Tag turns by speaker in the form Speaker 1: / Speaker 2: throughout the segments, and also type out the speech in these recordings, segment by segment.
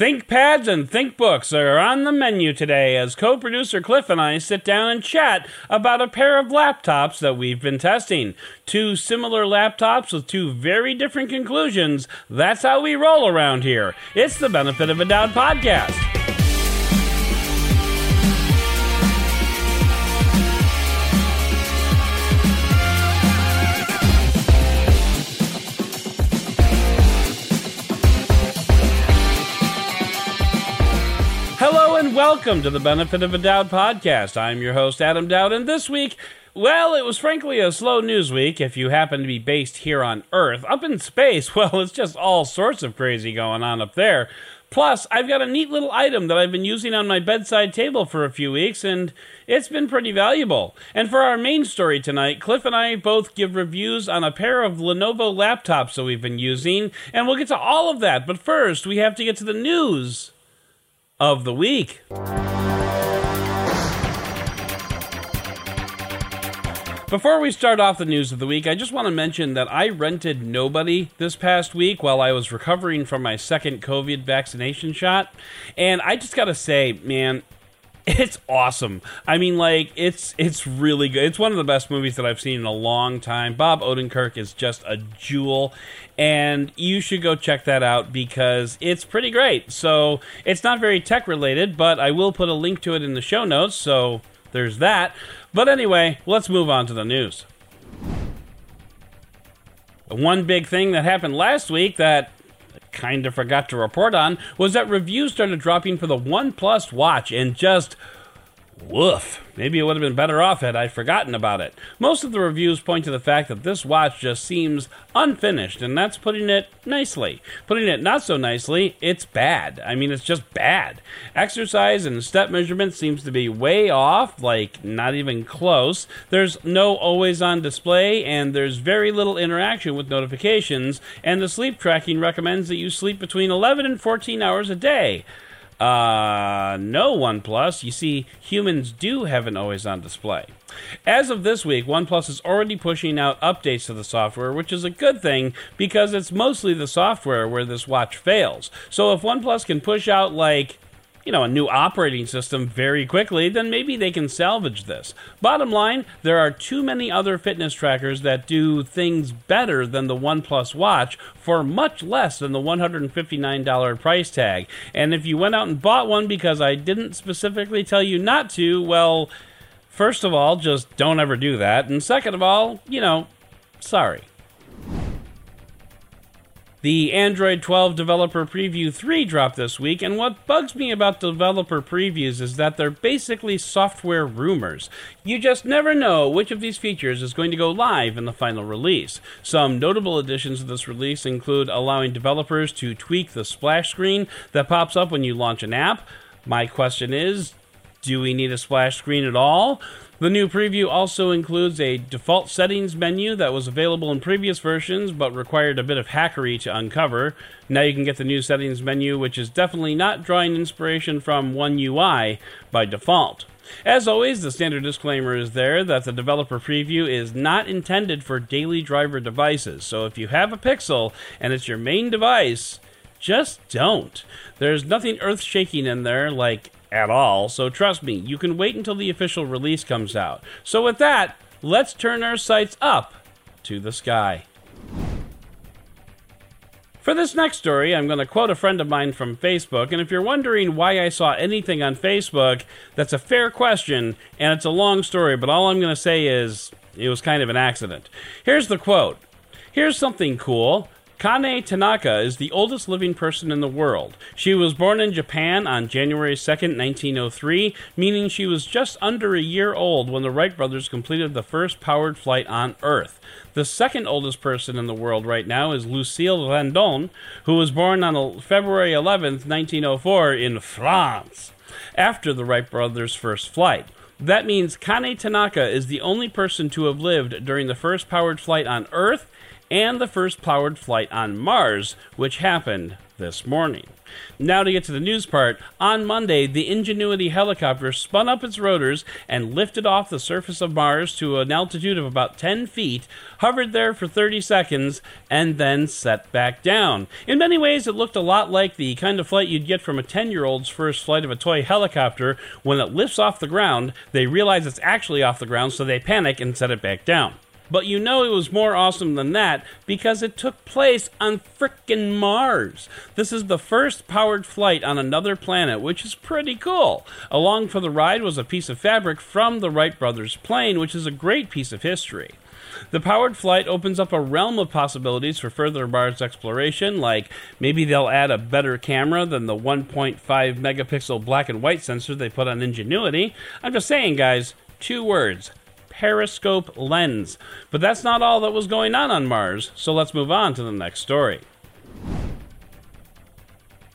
Speaker 1: ThinkPads and ThinkBooks are on the menu today as co producer Cliff and I sit down and chat about a pair of laptops that we've been testing. Two similar laptops with two very different conclusions. That's how we roll around here. It's the Benefit of a Doubt podcast. Welcome to the Benefit of a Doubt podcast. I'm your host, Adam Dowd, and this week, well, it was frankly a slow news week if you happen to be based here on Earth. Up in space, well, it's just all sorts of crazy going on up there. Plus, I've got a neat little item that I've been using on my bedside table for a few weeks, and it's been pretty valuable. And for our main story tonight, Cliff and I both give reviews on a pair of Lenovo laptops that we've been using, and we'll get to all of that. But first, we have to get to the news of the week. Before we start off the news of the week, I just want to mention that I rented Nobody this past week while I was recovering from my second COVID vaccination shot. And I just got to say, man, it's awesome. I mean, like it's it's really good. It's one of the best movies that I've seen in a long time. Bob Odenkirk is just a jewel, and you should go check that out because it's pretty great. So it's not very tech related, but I will put a link to it in the show notes. So there's that. But anyway, let's move on to the news. One big thing that happened last week that kind of forgot to report on was that reviews started dropping for the OnePlus Watch and just woof. Maybe it would have been better off had I forgotten about it. Most of the reviews point to the fact that this watch just seems unfinished, and that's putting it nicely. Putting it not so nicely, it's bad. I mean, it's just bad. Exercise and step measurement seems to be way off, like not even close. There's no always on display, and there's very little interaction with notifications, and the sleep tracking recommends that you sleep between 11 and 14 hours a day. Uh, no OnePlus. You see, humans do have an always on display. As of this week, OnePlus is already pushing out updates to the software, which is a good thing because it's mostly the software where this watch fails. So if OnePlus can push out like you know, a new operating system very quickly, then maybe they can salvage this. Bottom line, there are too many other fitness trackers that do things better than the OnePlus Watch for much less than the $159 price tag. And if you went out and bought one because I didn't specifically tell you not to, well, first of all, just don't ever do that. And second of all, you know, sorry. The Android 12 Developer Preview 3 dropped this week, and what bugs me about developer previews is that they're basically software rumors. You just never know which of these features is going to go live in the final release. Some notable additions to this release include allowing developers to tweak the splash screen that pops up when you launch an app. My question is do we need a splash screen at all? The new preview also includes a default settings menu that was available in previous versions but required a bit of hackery to uncover. Now you can get the new settings menu, which is definitely not drawing inspiration from One UI by default. As always, the standard disclaimer is there that the developer preview is not intended for daily driver devices. So if you have a Pixel and it's your main device, just don't. There's nothing earth shaking in there like at all, so trust me, you can wait until the official release comes out. So, with that, let's turn our sights up to the sky. For this next story, I'm going to quote a friend of mine from Facebook, and if you're wondering why I saw anything on Facebook, that's a fair question, and it's a long story, but all I'm going to say is it was kind of an accident. Here's the quote Here's something cool. Kane Tanaka is the oldest living person in the world. She was born in Japan on January 2, 1903, meaning she was just under a year old when the Wright brothers completed the first powered flight on Earth. The second oldest person in the world right now is Lucille Randon, who was born on February 11, 1904, in France, after the Wright brothers' first flight. That means Kane Tanaka is the only person to have lived during the first powered flight on Earth and the first powered flight on Mars, which happened this morning. Now, to get to the news part, on Monday, the Ingenuity helicopter spun up its rotors and lifted off the surface of Mars to an altitude of about 10 feet, hovered there for 30 seconds, and then set back down. In many ways, it looked a lot like the kind of flight you'd get from a 10 year old's first flight of a toy helicopter. When it lifts off the ground, they realize it's actually off the ground, so they panic and set it back down. But you know it was more awesome than that because it took place on frickin' Mars. This is the first powered flight on another planet, which is pretty cool. Along for the ride was a piece of fabric from the Wright brothers' plane, which is a great piece of history. The powered flight opens up a realm of possibilities for further Mars exploration, like maybe they'll add a better camera than the 1.5 megapixel black and white sensor they put on Ingenuity. I'm just saying, guys, two words periscope lens. But that's not all that was going on on Mars, so let's move on to the next story.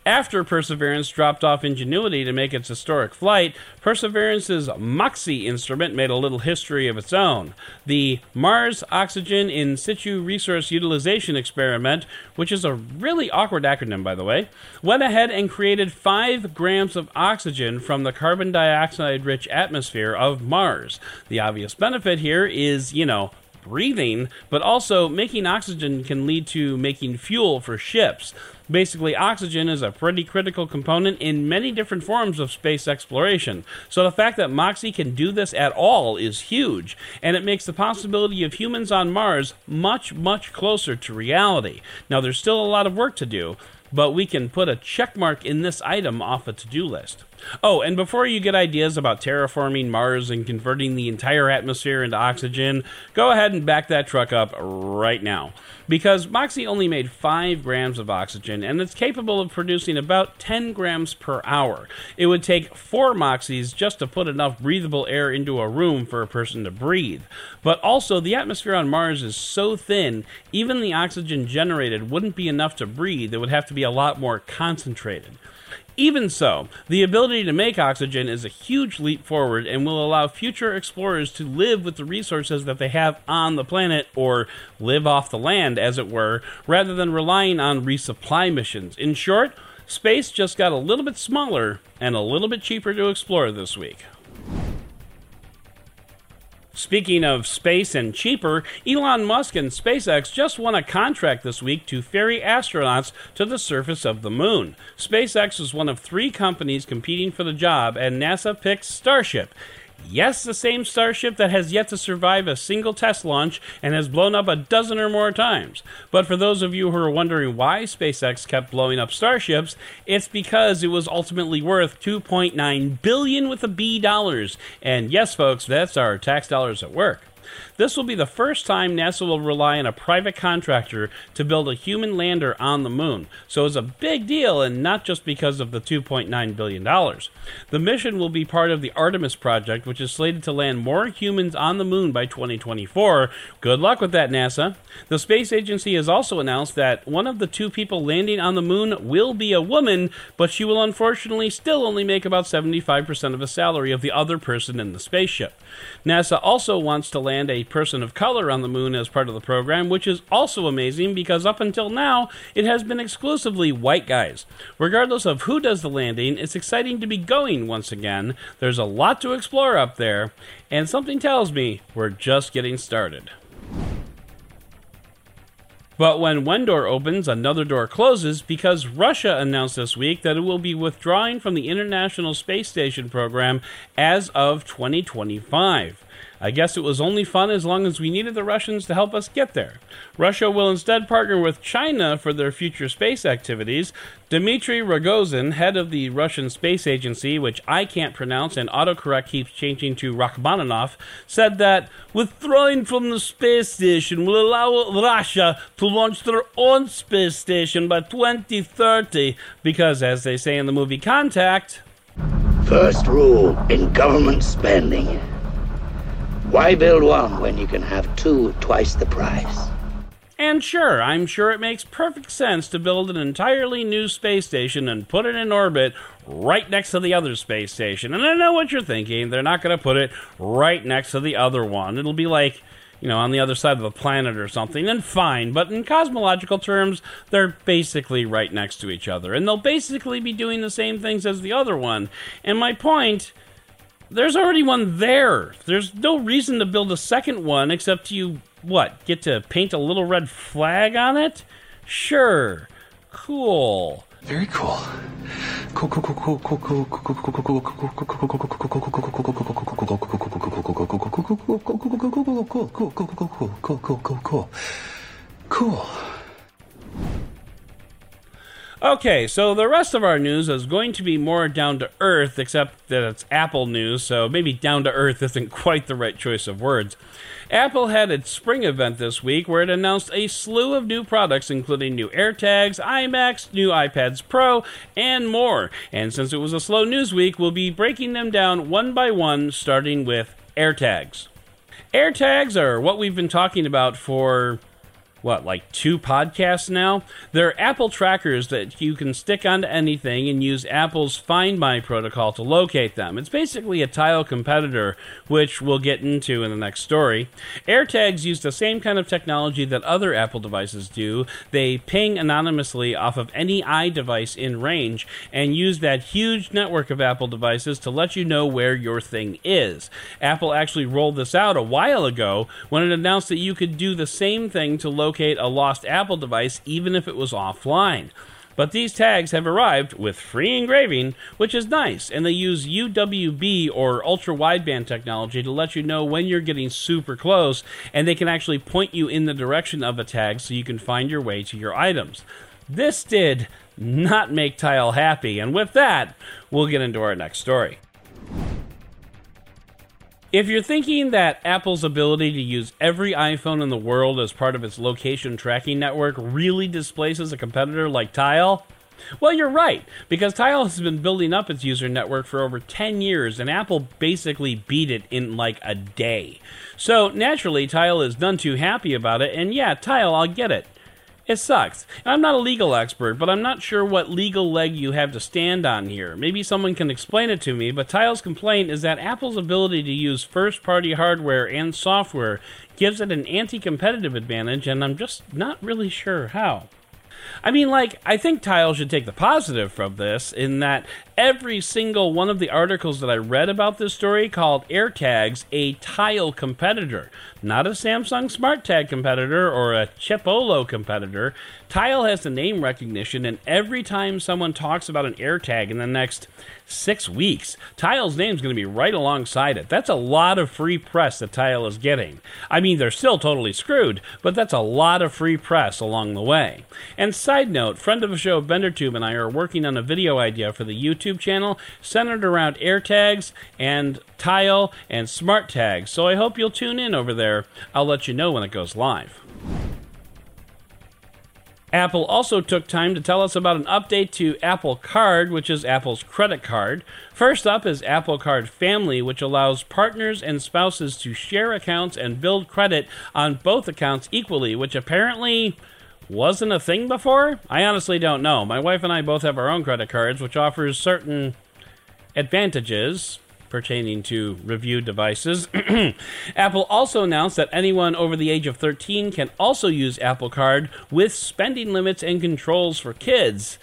Speaker 1: After Perseverance dropped off Ingenuity to make its historic flight, Perseverance's MOXIE instrument made a little history of its own. The Mars Oxygen in Situ Resource Utilization Experiment, which is a really awkward acronym, by the way, went ahead and created 5 grams of oxygen from the carbon dioxide rich atmosphere of Mars. The obvious benefit here is, you know, breathing, but also making oxygen can lead to making fuel for ships. Basically, oxygen is a pretty critical component in many different forms of space exploration. So the fact that Moxie can do this at all is huge, and it makes the possibility of humans on Mars much, much closer to reality. Now, there's still a lot of work to do, but we can put a check mark in this item off a to do list. Oh, and before you get ideas about terraforming Mars and converting the entire atmosphere into oxygen, go ahead and back that truck up right now. Because Moxie only made 5 grams of oxygen and it's capable of producing about 10 grams per hour. It would take 4 Moxies just to put enough breathable air into a room for a person to breathe. But also, the atmosphere on Mars is so thin, even the oxygen generated wouldn't be enough to breathe, it would have to be a lot more concentrated. Even so, the ability to make oxygen is a huge leap forward and will allow future explorers to live with the resources that they have on the planet, or live off the land, as it were, rather than relying on resupply missions. In short, space just got a little bit smaller and a little bit cheaper to explore this week. Speaking of space and cheaper, Elon Musk and SpaceX just won a contract this week to ferry astronauts to the surface of the moon. SpaceX is one of three companies competing for the job, and NASA picked Starship. Yes, the same Starship that has yet to survive a single test launch and has blown up a dozen or more times. But for those of you who are wondering why SpaceX kept blowing up Starships, it's because it was ultimately worth 2.9 billion with a B dollars. And yes, folks, that's our tax dollars at work. This will be the first time NASA will rely on a private contractor to build a human lander on the moon. So it's a big deal, and not just because of the $2.9 billion. The mission will be part of the Artemis project, which is slated to land more humans on the moon by 2024. Good luck with that, NASA. The space agency has also announced that one of the two people landing on the moon will be a woman, but she will unfortunately still only make about 75% of the salary of the other person in the spaceship. NASA also wants to land a person of color on the moon as part of the program, which is also amazing because up until now, it has been exclusively white guys. Regardless of who does the landing, it's exciting to be going once again. There's a lot to explore up there, and something tells me we're just getting started. But when one door opens, another door closes because Russia announced this week that it will be withdrawing from the International Space Station program as of 2025. I guess it was only fun as long as we needed the Russians to help us get there. Russia will instead partner with China for their future space activities. Dmitry Rogozin, head of the Russian Space Agency, which I can't pronounce and autocorrect keeps changing to Rachmaninoff, said that withdrawing from the space station will allow Russia to launch their own space station by 2030 because, as they say in the movie Contact,
Speaker 2: First rule in government spending why build one when you can have two at twice the price?
Speaker 1: And sure, I'm sure it makes perfect sense to build an entirely new space station and put it in orbit right next to the other space station. And I know what you're thinking. They're not going to put it right next to the other one. It'll be like you know, on the other side of the planet or something, then fine. But in cosmological terms, they're basically right next to each other. And they'll basically be doing the same things as the other one. And my point there's already one there. There's no reason to build a second one except you, what, get to paint a little red flag on it? Sure. Cool.
Speaker 3: Very cool. Cool, cool, cool, cool, cool, cool, cool, cool, cool, cool, cool, cool.
Speaker 1: Okay, so the rest of our news is going to be more down to earth, except that it's Apple news, so maybe down to earth isn't quite the right choice of words. Apple had its spring event this week where it announced a slew of new products, including new AirTags, iMacs, new iPads Pro, and more. And since it was a slow news week, we'll be breaking them down one by one, starting with AirTags. AirTags are what we've been talking about for what, like two podcasts now? They're Apple trackers that you can stick onto anything and use Apple's Find My protocol to locate them. It's basically a tile competitor, which we'll get into in the next story. AirTags use the same kind of technology that other Apple devices do. They ping anonymously off of any iDevice in range and use that huge network of Apple devices to let you know where your thing is. Apple actually rolled this out a while ago when it announced that you could do the same thing to locate locate a lost Apple device even if it was offline. But these tags have arrived with free engraving, which is nice, and they use UWB or ultra wideband technology to let you know when you're getting super close, and they can actually point you in the direction of a tag so you can find your way to your items. This did not make Tile happy, and with that, we'll get into our next story. If you're thinking that Apple's ability to use every iPhone in the world as part of its location tracking network really displaces a competitor like Tile, well, you're right, because Tile has been building up its user network for over 10 years, and Apple basically beat it in like a day. So, naturally, Tile is none too happy about it, and yeah, Tile, I'll get it. It sucks. I'm not a legal expert, but I'm not sure what legal leg you have to stand on here. Maybe someone can explain it to me, but Tile's complaint is that Apple's ability to use first party hardware and software gives it an anti competitive advantage, and I'm just not really sure how. I mean, like, I think Tile should take the positive from this in that every single one of the articles that I read about this story called AirTags a Tile competitor, not a Samsung Smart Tag competitor or a Chipolo competitor. Tile has the name recognition, and every time someone talks about an AirTag in the next six weeks, Tile's name's going to be right alongside it. That's a lot of free press that Tile is getting. I mean, they're still totally screwed, but that's a lot of free press along the way. And side note, friend of the show BenderTube and I are working on a video idea for the YouTube channel centered around AirTags and Tile and Smart Tags. So I hope you'll tune in over there. I'll let you know when it goes live. Apple also took time to tell us about an update to Apple Card, which is Apple's credit card. First up is Apple Card Family, which allows partners and spouses to share accounts and build credit on both accounts equally, which apparently wasn't a thing before? I honestly don't know. My wife and I both have our own credit cards, which offers certain advantages pertaining to review devices. Apple also announced that anyone over the age of 13 can also use Apple Card with spending limits and controls for kids.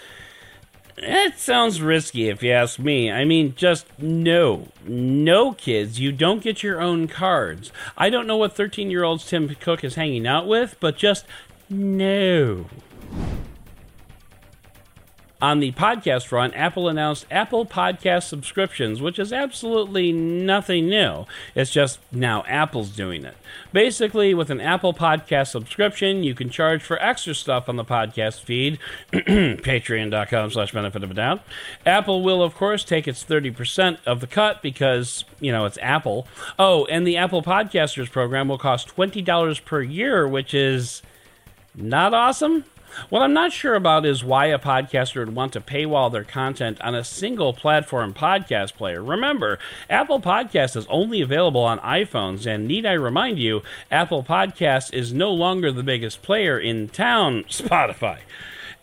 Speaker 1: That sounds risky if you ask me. I mean, just no. No kids, you don't get your own cards. I don't know what 13 year olds Tim Cook is hanging out with, but just no. On the podcast front, Apple announced Apple Podcast subscriptions, which is absolutely nothing new. It's just now Apple's doing it. Basically, with an Apple Podcast subscription, you can charge for extra stuff on the podcast feed, patreon.com slash benefit of a doubt. Apple will, of course, take its 30% of the cut because, you know, it's Apple. Oh, and the Apple Podcasters program will cost $20 per year, which is not awesome what I'm not sure about is why a podcaster would want to paywall their content on a single platform podcast player. Remember, Apple Podcast is only available on iPhones, and need I remind you, Apple Podcast is no longer the biggest player in town, Spotify.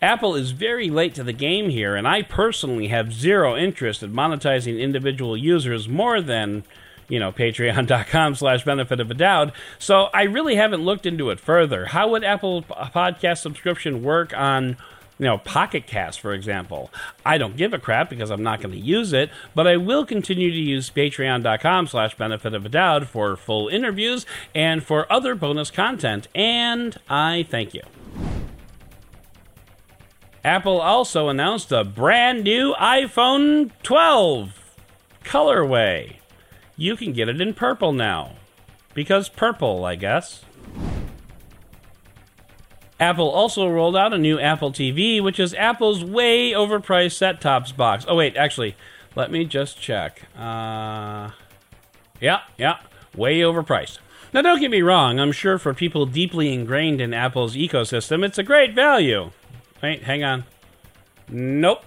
Speaker 1: Apple is very late to the game here, and I personally have zero interest in monetizing individual users more than you know, patreon.com slash benefit of a doubt. So I really haven't looked into it further. How would Apple podcast subscription work on you know, Pocket Cast, for example. I don't give a crap because I'm not going to use it, but I will continue to use patreon.com slash benefit of a doubt for full interviews and for other bonus content, and I thank you. Apple also announced a brand new iPhone 12 colorway. You can get it in purple now. Because purple, I guess. Apple also rolled out a new Apple TV, which is Apple's way overpriced set tops box. Oh, wait, actually, let me just check. Uh, yeah, yeah, way overpriced. Now, don't get me wrong, I'm sure for people deeply ingrained in Apple's ecosystem, it's a great value. Wait, hang on. Nope.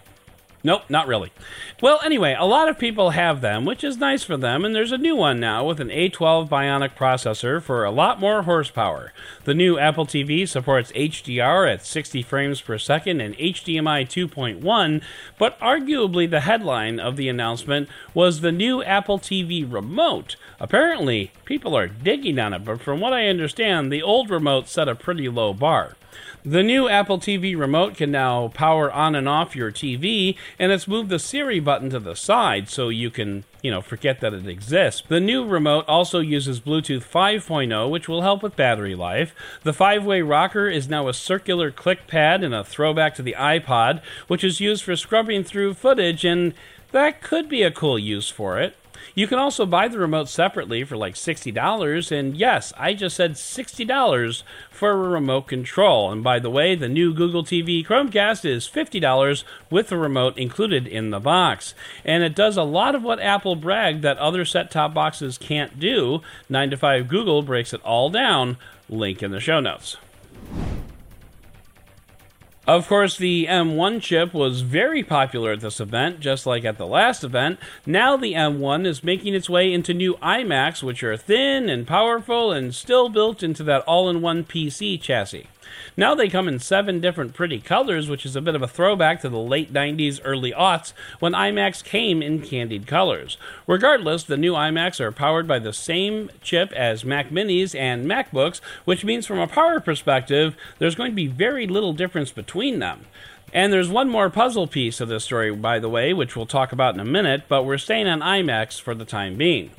Speaker 1: Nope, not really. Well, anyway, a lot of people have them, which is nice for them, and there's a new one now with an A12 Bionic processor for a lot more horsepower. The new Apple TV supports HDR at 60 frames per second and HDMI 2.1, but arguably the headline of the announcement was the new Apple TV remote. Apparently, people are digging on it, but from what I understand, the old remote set a pretty low bar. The new Apple TV remote can now power on and off your TV, and it's moved the Siri button to the side so you can, you know, forget that it exists. The new remote also uses Bluetooth 5.0, which will help with battery life. The five way rocker is now a circular click pad and a throwback to the iPod, which is used for scrubbing through footage, and that could be a cool use for it. You can also buy the remote separately for like $60. And yes, I just said $60 for a remote control. And by the way, the new Google TV Chromecast is $50 with the remote included in the box. And it does a lot of what Apple bragged that other set top boxes can't do. 9 to 5 Google breaks it all down. Link in the show notes. Of course, the M1 chip was very popular at this event, just like at the last event. Now the M1 is making its way into new iMacs, which are thin and powerful and still built into that all in one PC chassis. Now they come in seven different pretty colors, which is a bit of a throwback to the late 90s, early aughts when iMacs came in candied colors. Regardless, the new iMacs are powered by the same chip as Mac Minis and MacBooks, which means from a power perspective, there's going to be very little difference between them. And there's one more puzzle piece of this story, by the way, which we'll talk about in a minute, but we're staying on iMacs for the time being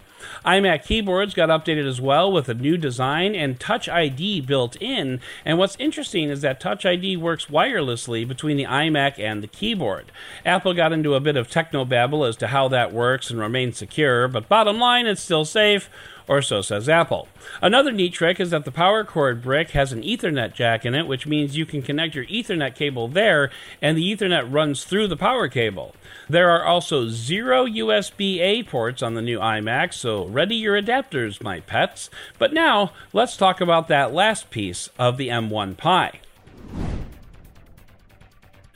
Speaker 1: iMac keyboards got updated as well with a new design and Touch ID built in. And what's interesting is that Touch ID works wirelessly between the iMac and the keyboard. Apple got into a bit of technobabble as to how that works and remains secure, but bottom line, it's still safe or so says Apple. Another neat trick is that the power cord brick has an Ethernet jack in it, which means you can connect your Ethernet cable there and the Ethernet runs through the power cable. There are also zero USB A ports on the new iMac, so ready your adapters, my pets. But now, let's talk about that last piece of the M1 pie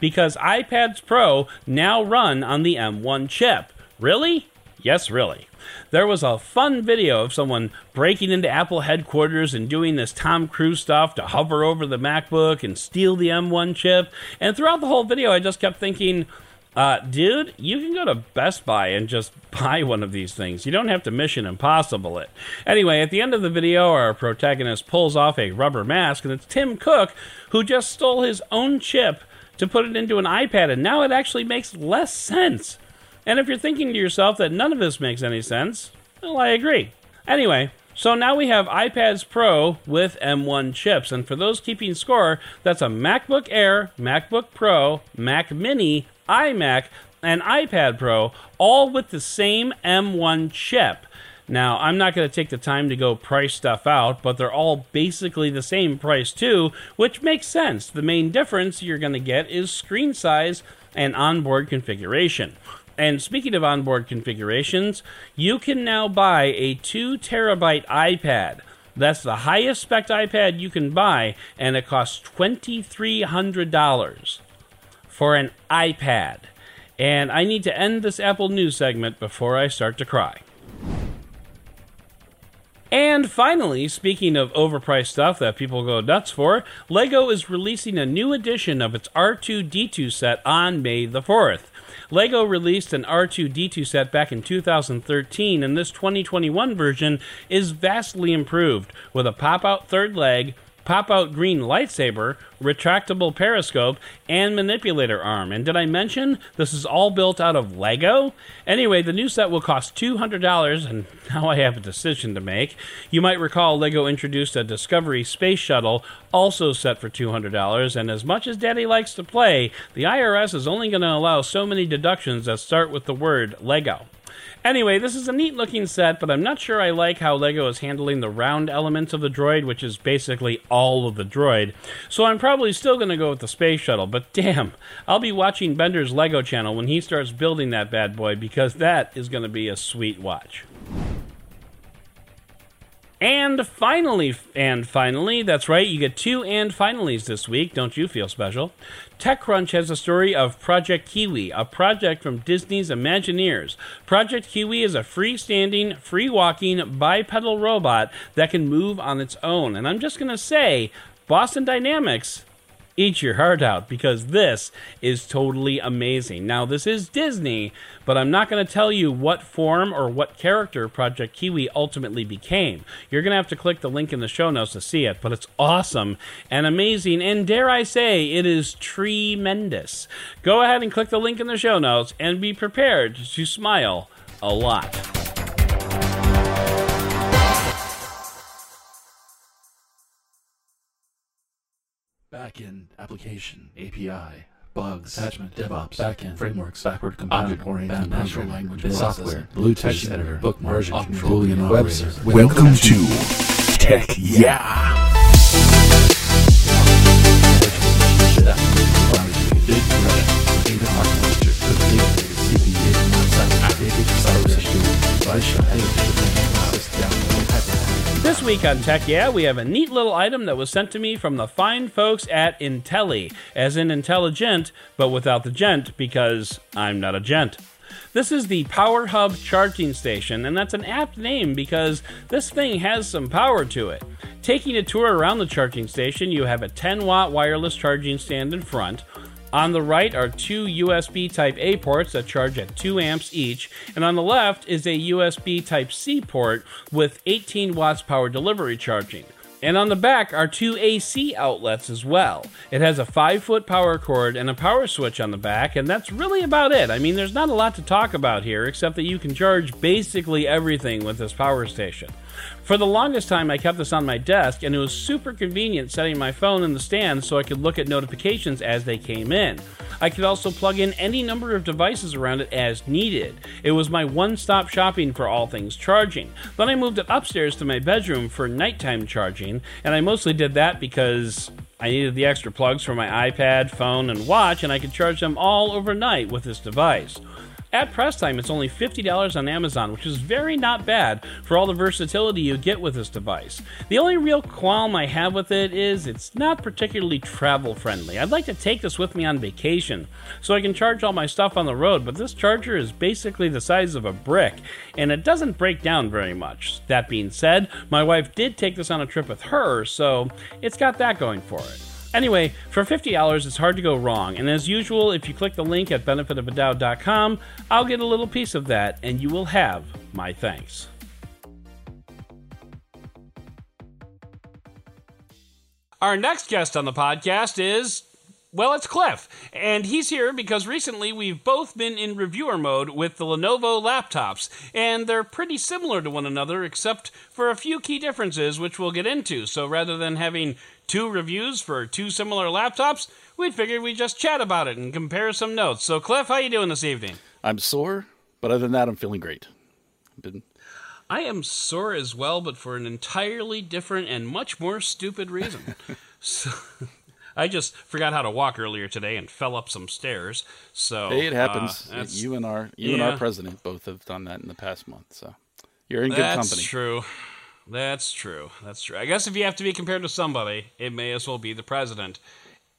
Speaker 1: because iPads Pro now run on the M1 chip. Really? Yes, really. There was a fun video of someone breaking into Apple headquarters and doing this Tom Cruise stuff to hover over the MacBook and steal the M1 chip. And throughout the whole video, I just kept thinking, uh, dude, you can go to Best Buy and just buy one of these things. You don't have to Mission Impossible it. Anyway, at the end of the video, our protagonist pulls off a rubber mask, and it's Tim Cook who just stole his own chip to put it into an iPad, and now it actually makes less sense. And if you're thinking to yourself that none of this makes any sense, well, I agree. Anyway, so now we have iPads Pro with M1 chips. And for those keeping score, that's a MacBook Air, MacBook Pro, Mac Mini, iMac, and iPad Pro, all with the same M1 chip. Now, I'm not going to take the time to go price stuff out, but they're all basically the same price too, which makes sense. The main difference you're going to get is screen size and onboard configuration. And speaking of onboard configurations, you can now buy a 2 terabyte iPad. That's the highest spec iPad you can buy, and it costs $2,300 for an iPad. And I need to end this Apple News segment before I start to cry. And finally, speaking of overpriced stuff that people go nuts for, LEGO is releasing a new edition of its R2D2 set on May the 4th. Lego released an R2D2 set back in 2013, and this 2021 version is vastly improved with a pop out third leg pop out green lightsaber, retractable periscope, and manipulator arm. And did I mention this is all built out of Lego? Anyway, the new set will cost $200, and now I have a decision to make. You might recall Lego introduced a Discovery space shuttle, also set for $200, and as much as Daddy likes to play, the IRS is only going to allow so many deductions that start with the word Lego. Anyway, this is a neat looking set, but I'm not sure I like how LEGO is handling the round elements of the droid, which is basically all of the droid. So I'm probably still going to go with the space shuttle, but damn, I'll be watching Bender's LEGO channel when he starts building that bad boy because that is going to be a sweet watch. And finally, and finally, that's right, you get two and finallys this week. Don't you feel special? TechCrunch has a story of Project Kiwi, a project from Disney's Imagineers. Project Kiwi is a freestanding, free walking, bipedal robot that can move on its own. And I'm just going to say, Boston Dynamics eat your heart out because this is totally amazing. Now, this is Disney, but I'm not going to tell you what form or what character Project Kiwi ultimately became. You're going to have to click the link in the show notes to see it, but it's awesome and amazing, and dare I say, it is tremendous. Go ahead and click the link in the show notes and be prepared to smile a lot.
Speaker 3: Backend, application, API, bugs, attachment, DevOps, backend, frameworks, backward compatible, oriented, natural language, software, blue text editor, bookmark, version control, Boolean web server.
Speaker 4: Welcome to Tech Yeah.
Speaker 1: This week on Tech Yeah, we have a neat little item that was sent to me from the fine folks at Intelli, as in intelligent, but without the gent, because I'm not a gent. This is the Power Hub charging station, and that's an apt name because this thing has some power to it. Taking a tour around the charging station, you have a 10 watt wireless charging stand in front. On the right are two USB Type A ports that charge at 2 amps each, and on the left is a USB Type C port with 18 watts power delivery charging. And on the back are two AC outlets as well. It has a 5 foot power cord and a power switch on the back, and that's really about it. I mean, there's not a lot to talk about here except that you can charge basically everything with this power station. For the longest time, I kept this on my desk, and it was super convenient setting my phone in the stand so I could look at notifications as they came in. I could also plug in any number of devices around it as needed. It was my one stop shopping for all things charging. Then I moved it upstairs to my bedroom for nighttime charging, and I mostly did that because I needed the extra plugs for my iPad, phone, and watch, and I could charge them all overnight with this device. At press time, it's only $50 on Amazon, which is very not bad for all the versatility you get with this device. The only real qualm I have with it is it's not particularly travel friendly. I'd like to take this with me on vacation so I can charge all my stuff on the road, but this charger is basically the size of a brick and it doesn't break down very much. That being said, my wife did take this on a trip with her, so it's got that going for it. Anyway, for $50, it's hard to go wrong. And as usual, if you click the link at benefitofadoubt.com, I'll get a little piece of that, and you will have my thanks. Our next guest on the podcast is well, it's Cliff, and he's here because recently we've both been in reviewer mode with the Lenovo laptops, and they're pretty similar to one another except for a few key differences, which we'll get into. So rather than having two reviews for two similar laptops, we figured we'd just chat about it and compare some notes. So, Cliff, how you doing this evening?
Speaker 5: I'm sore, but other than that, I'm feeling great. Been...
Speaker 1: I am sore as well, but for an entirely different and much more stupid reason. so. I just forgot how to walk earlier today and fell up some stairs. So
Speaker 5: hey, it happens. Uh, you and our you yeah. and our president both have done that in the past month. So you're in good
Speaker 1: That's
Speaker 5: company.
Speaker 1: That's true. That's true. That's true. I guess if you have to be compared to somebody, it may as well be the president.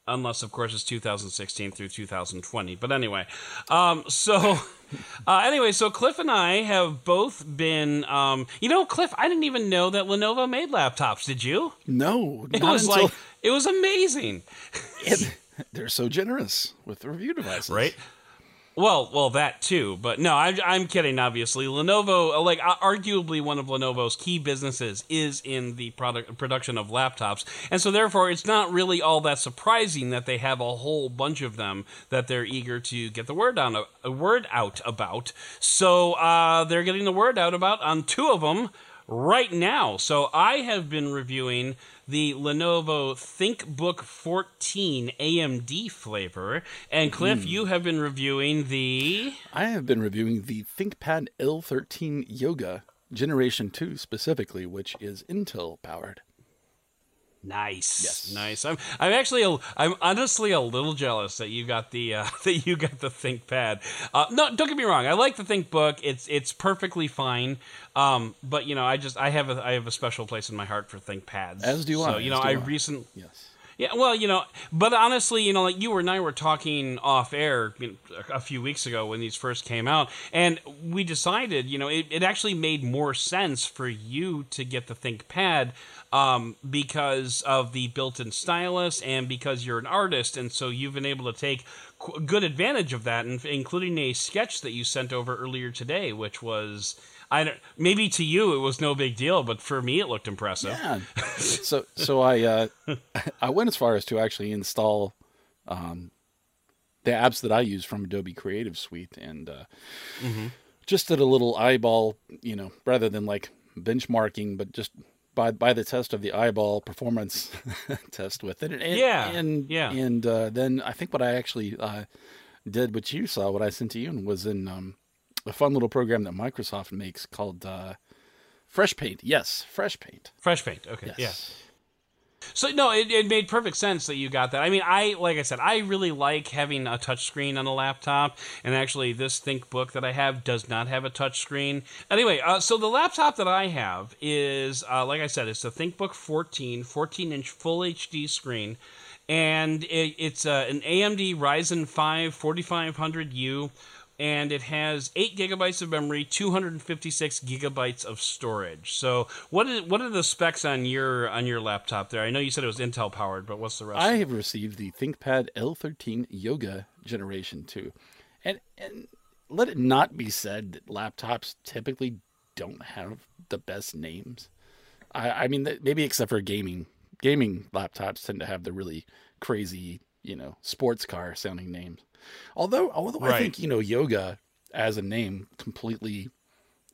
Speaker 1: Unless, of course, it's 2016 through 2020. But anyway, um, so uh, anyway, so Cliff and I have both been. Um, you know, Cliff, I didn't even know that Lenovo made laptops. Did you?
Speaker 5: No,
Speaker 1: it was
Speaker 5: until...
Speaker 1: like it was amazing.
Speaker 5: it, they're so generous with the review devices,
Speaker 1: right? Well, well, that too, but no, I'm, I'm kidding. Obviously, Lenovo, uh, like uh, arguably one of Lenovo's key businesses, is in the product production of laptops, and so therefore, it's not really all that surprising that they have a whole bunch of them that they're eager to get the word on a uh, word out about. So uh, they're getting the word out about on two of them right now. So I have been reviewing the Lenovo ThinkBook 14 AMD flavor. And Cliff, mm. you have been reviewing the.
Speaker 5: I have been reviewing the ThinkPad L13 Yoga Generation 2 specifically, which is Intel powered.
Speaker 1: Nice, yes. nice. I'm, I'm actually, a, I'm honestly a little jealous that you got the uh, that you got the ThinkPad. Uh, no, don't get me wrong. I like the ThinkBook. It's it's perfectly fine. Um, but you know, I just I have a I have a special place in my heart for ThinkPads.
Speaker 5: As do I.
Speaker 1: So you know, I, I recently
Speaker 5: yes.
Speaker 1: Yeah, well, you know, but honestly, you know, like you and I were talking off air a few weeks ago when these first came out, and we decided, you know, it, it actually made more sense for you to get the ThinkPad um, because of the built-in stylus and because you're an artist, and so you've been able to take good advantage of that, including a sketch that you sent over earlier today, which was I don't, maybe to you it was no big deal, but for me it looked impressive.
Speaker 5: Yeah. so so I uh, I went as far as to actually install um, the apps that I use from Adobe Creative Suite and uh, mm-hmm. just did a little eyeball, you know, rather than like benchmarking, but just by by the test of the eyeball performance test with it. And,
Speaker 1: yeah.
Speaker 5: And
Speaker 1: yeah.
Speaker 5: And uh, then I think what I actually uh, did, what you saw, what I sent to you, was in um, a fun little program that Microsoft makes called uh, Fresh Paint. Yes, Fresh Paint.
Speaker 1: Fresh Paint. Okay. Yes. Yeah. So no, it, it made perfect sense that you got that. I mean, I like I said, I really like having a touchscreen on a laptop, and actually, this ThinkBook that I have does not have a touchscreen. Anyway, uh, so the laptop that I have is, uh, like I said, it's a ThinkBook 14, 14 inch full HD screen, and it, it's uh, an AMD Ryzen 5 4500U and it has eight gigabytes of memory, 256 gigabytes of storage. So, what is what are the specs on your on your laptop there? I know you said it was Intel powered, but what's the rest?
Speaker 5: I have received the ThinkPad L13 Yoga Generation 2, and and let it not be said that laptops typically don't have the best names. I, I mean, maybe except for gaming, gaming laptops tend to have the really crazy, you know, sports car sounding names. Although, although right. I think you know yoga as a name completely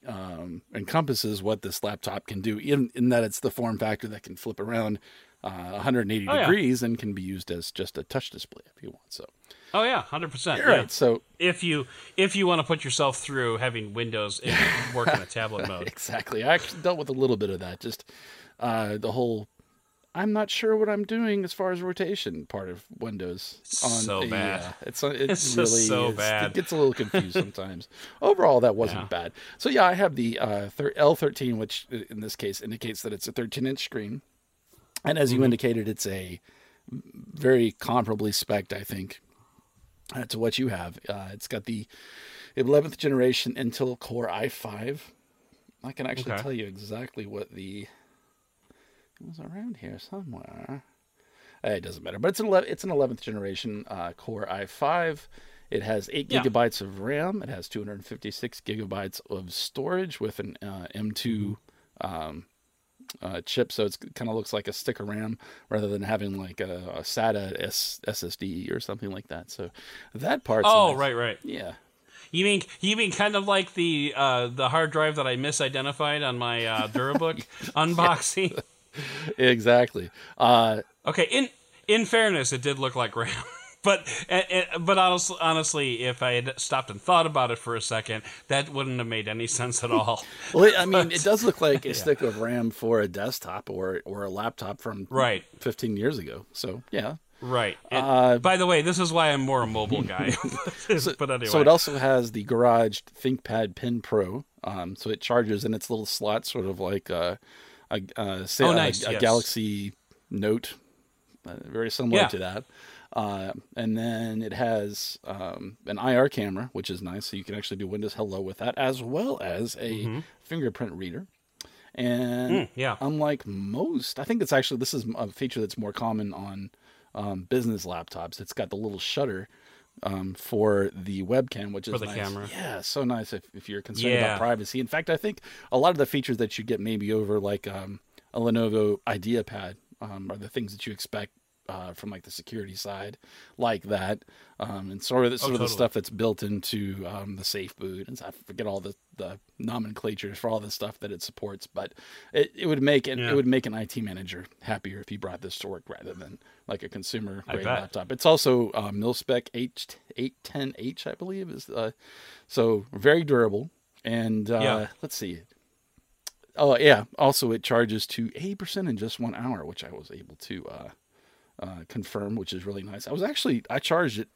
Speaker 5: um, encompasses what this laptop can do, in in that it's the form factor that can flip around uh, 180 oh, degrees yeah. and can be used as just a touch display if you want. So.
Speaker 1: Oh yeah, hundred percent.
Speaker 5: Right. Yeah. So
Speaker 1: if you if you want to put yourself through having Windows work in a tablet mode,
Speaker 5: exactly. I actually dealt with a little bit of that. Just uh, the whole I'm not sure what I'm doing as far as rotation part of Windows.
Speaker 1: On, so bad.
Speaker 5: Yeah, it's uh, it's, really
Speaker 1: so
Speaker 5: is,
Speaker 1: bad.
Speaker 5: It gets a little confused sometimes. Overall, that wasn't yeah. bad. So yeah, I have the uh, L13, which in this case indicates that it's a 13 inch screen, and as you mm-hmm. indicated, it's a very comparably spec'd, I think, uh, to what you have. Uh, it's got the 11th generation Intel Core i5. I can actually okay. tell you exactly what the it was around here somewhere. Uh, it doesn't matter, but it's an 11, it's an 11th generation uh, Core i5. It has eight yeah. gigabytes of RAM. It has 256 gigabytes of storage with an uh, M2 um, uh, chip, so it kind of looks like a stick of RAM rather than having like a, a SATA S- SSD or something like that. So that part.
Speaker 1: Oh, nice. right, right.
Speaker 5: Yeah.
Speaker 1: You mean you mean kind of like the uh, the hard drive that I misidentified on my uh, Durabook unboxing?
Speaker 5: Exactly. Uh,
Speaker 1: okay. In in fairness, it did look like RAM. but but honestly, honestly, if I had stopped and thought about it for a second, that wouldn't have made any sense at all.
Speaker 5: well, I mean, it does look like a yeah. stick of RAM for a desktop or or a laptop from
Speaker 1: right
Speaker 5: 15 years ago. So yeah.
Speaker 1: Right. Uh, by the way, this is why I'm more a mobile guy.
Speaker 5: so,
Speaker 1: but anyway.
Speaker 5: So it also has the Garage ThinkPad Pen Pro. Um, so it charges in its little slot, sort of like uh, a, uh, say,
Speaker 1: oh, nice.
Speaker 5: a, a
Speaker 1: yes.
Speaker 5: Galaxy Note, uh, very similar yeah. to that. Uh, and then it has um, an IR camera, which is nice, so you can actually do Windows Hello with that, as well as a mm-hmm. fingerprint reader. And mm,
Speaker 1: yeah.
Speaker 5: unlike most, I think it's actually this is a feature that's more common on um, business laptops. It's got the little shutter um, for the webcam, which is
Speaker 1: the
Speaker 5: nice.
Speaker 1: camera.
Speaker 5: Yeah, so nice if, if you're concerned
Speaker 1: Yeah.
Speaker 5: about privacy. In fact, I think a lot of the features that you get maybe over like um, a Lenovo IdeaPad um, are the things that you expect uh, from like the security side, like that, um, and sort of the, sort of the
Speaker 1: Oh,
Speaker 5: stuff that's built into um, the Safe Boot. And I forget all the, the nomenclatures for all the stuff that it supports, but it, it would make it,
Speaker 1: Yeah.
Speaker 5: it would make an IT manager happier if he brought this to work rather than like a consumer grade laptop. It's also uh, mil-spec H eight ten H, I believe, is uh, so very durable. And uh,
Speaker 1: Yeah.
Speaker 5: let's see. Oh yeah. Also, it charges to eighty percent in just one hour, which I was able to uh, uh, confirm, which is really nice. I was actually I charged it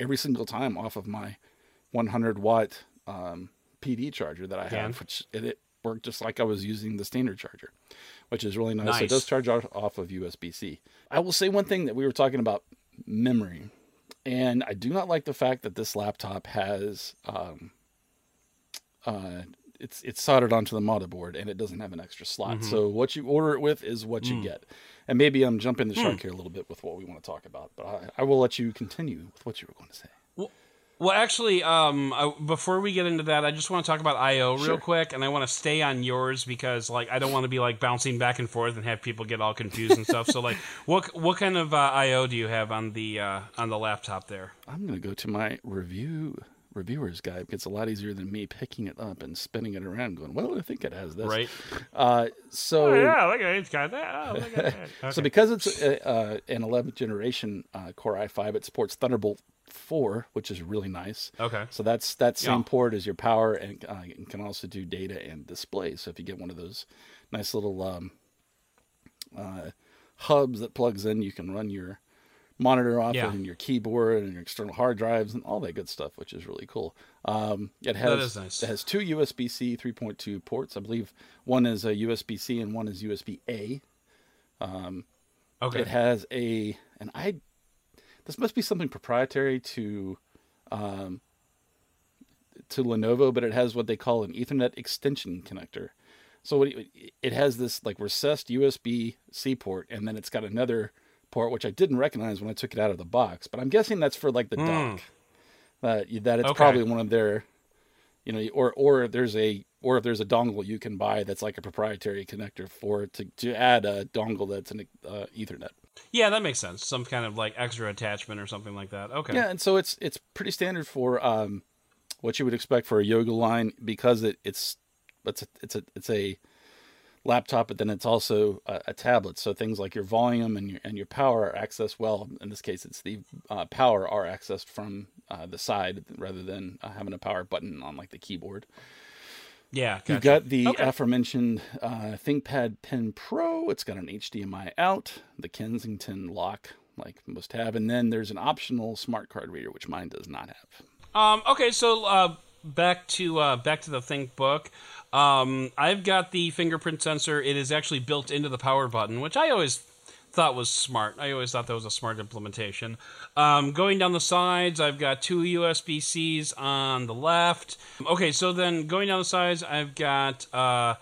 Speaker 5: every single time off of my 100 watt um, PD charger that I have, which and it worked just like I was using the standard charger, which is really nice. So It does charge off off of USB C. I will say one thing that we were talking about memory, and I do not like the fact that this laptop has um, uh, it's it's soldered onto the motherboard and it doesn't have an extra slot.
Speaker 1: Mm-hmm.
Speaker 5: So what you order it with is what
Speaker 1: Mm.
Speaker 5: you get. And maybe I'm jumping the
Speaker 1: Hmm.
Speaker 5: shark here a little bit with what we want to talk about, but I, I will let you continue with what you were going to say.
Speaker 1: Well, actually, um, I, before we get into that, I just want to talk about I/O real
Speaker 5: Sure.
Speaker 1: quick, and I want to stay on yours because, like, I don't want to be like bouncing back and forth and have people get all confused and stuff. So, like, what what kind of uh, I/O do you have on the uh, on the laptop there?
Speaker 5: I'm going to go to my review reviewer's guide. gets a lot easier than me picking it up and spinning it around, going, "Well, I think it has this."
Speaker 1: Right?
Speaker 5: Uh, so
Speaker 1: Oh, yeah, look at it. It's got that. Oh, look at that.
Speaker 5: So because it's a, uh, an 11th generation uh, Core i5, it supports Thunderbolt 4, which is really nice.
Speaker 1: Okay.
Speaker 5: So that's that same
Speaker 1: Yeah.
Speaker 5: port as your power, and uh, can also do data and display. So if you get one of those nice little um, uh, hubs that plugs in, you can run your monitor off
Speaker 1: Yeah.
Speaker 5: it and your keyboard and your external hard drives and all that good stuff, which is really cool. Um, it has
Speaker 1: nice.
Speaker 5: it has two USB-C 3.2 ports. I believe one is a USB-C and one is USB-A.
Speaker 1: Okay.
Speaker 5: It has a, and I, this must be something proprietary to, um, to Lenovo, but it has what they call an Ethernet extension connector. So it has this like recessed USB C port, and then it's got another port which I didn't recognize when I took it out of the box. But I'm guessing that's for like the dock. Uh, that it's
Speaker 1: Okay.
Speaker 5: probably one of their, you know, or or there's a or if there's a dongle you can buy that's like a proprietary connector for to to add a dongle that's an uh, Ethernet.
Speaker 1: Yeah, that makes sense. Some kind of like extra attachment or something like that. Okay.
Speaker 5: Yeah, and so it's it's pretty standard for um, what you would expect for a yoga line because it, it's it's a, it's a it's a laptop, but then it's also a, a tablet. So things like your volume and your and your power are accessed well. In this case, it's the uh, power are accessed from uh, the side rather than uh, having a power button on like the keyboard.
Speaker 1: Yeah.
Speaker 5: You've got the
Speaker 1: Okay.
Speaker 5: aforementioned uh, ThinkPad Pen Pro. It's got an HDMI out, the Kensington lock, like most have, and then there's an optional smart card reader, which mine does not have.
Speaker 1: Um, okay, so uh, back to uh, back to the ThinkBook. Um, I've got the fingerprint sensor. It is actually built into the power button, which I always thought was smart. I always thought that was a smart implementation. Um, going down the sides, I've got two USB Cs on the left. Okay, so then going down the sides, I've got uh,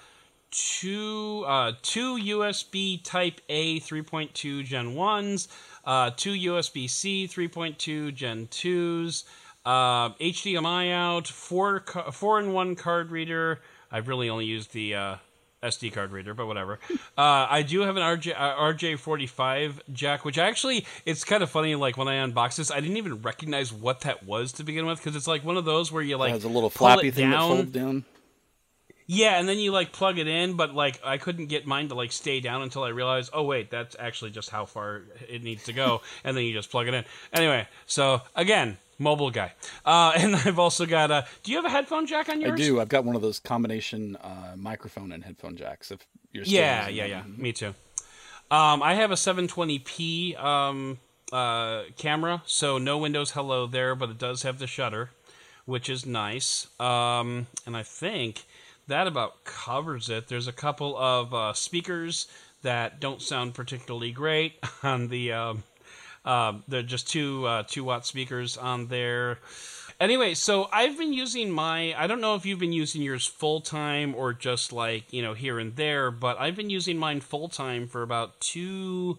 Speaker 1: two uh, two USB Type A 3.2 Gen ones, uh, two USB C 3.2 Gen twos, uh, HDMI out, four four in one card reader. I've really only used the uh, SD card reader, but whatever. Uh, I do have an RJ uh, RJ45 jack, which actually it's kind of funny. Like when I unboxed this, I didn't even recognize what that was to begin with because it's like one of those where you like
Speaker 5: it has a little flappy thing that
Speaker 1: down.
Speaker 5: folds down.
Speaker 1: Yeah, and then you like plug it in, but like I couldn't get mine to like stay down until I realized, oh wait, that's actually just how far it needs to go, and then you just plug it in. Anyway, so again, mobile guy, uh, and I've also got a. Do you have a headphone jack on yours?
Speaker 5: I do. I've got one of those combination uh, microphone and headphone jacks. If you're still
Speaker 1: Yeah, yeah, yeah. Me too. Um, I have a 720p um, uh, camera, so no Windows Hello there, but it does have the shutter, which is nice. Um, and I think that about covers it. There's a couple of uh, speakers that don't sound particularly great on the. Um, they're just two uh, two watt speakers on there. Anyway, so I've been using my. I don't know if you've been using yours full time or just like you know here and there, but I've been using mine full time for about two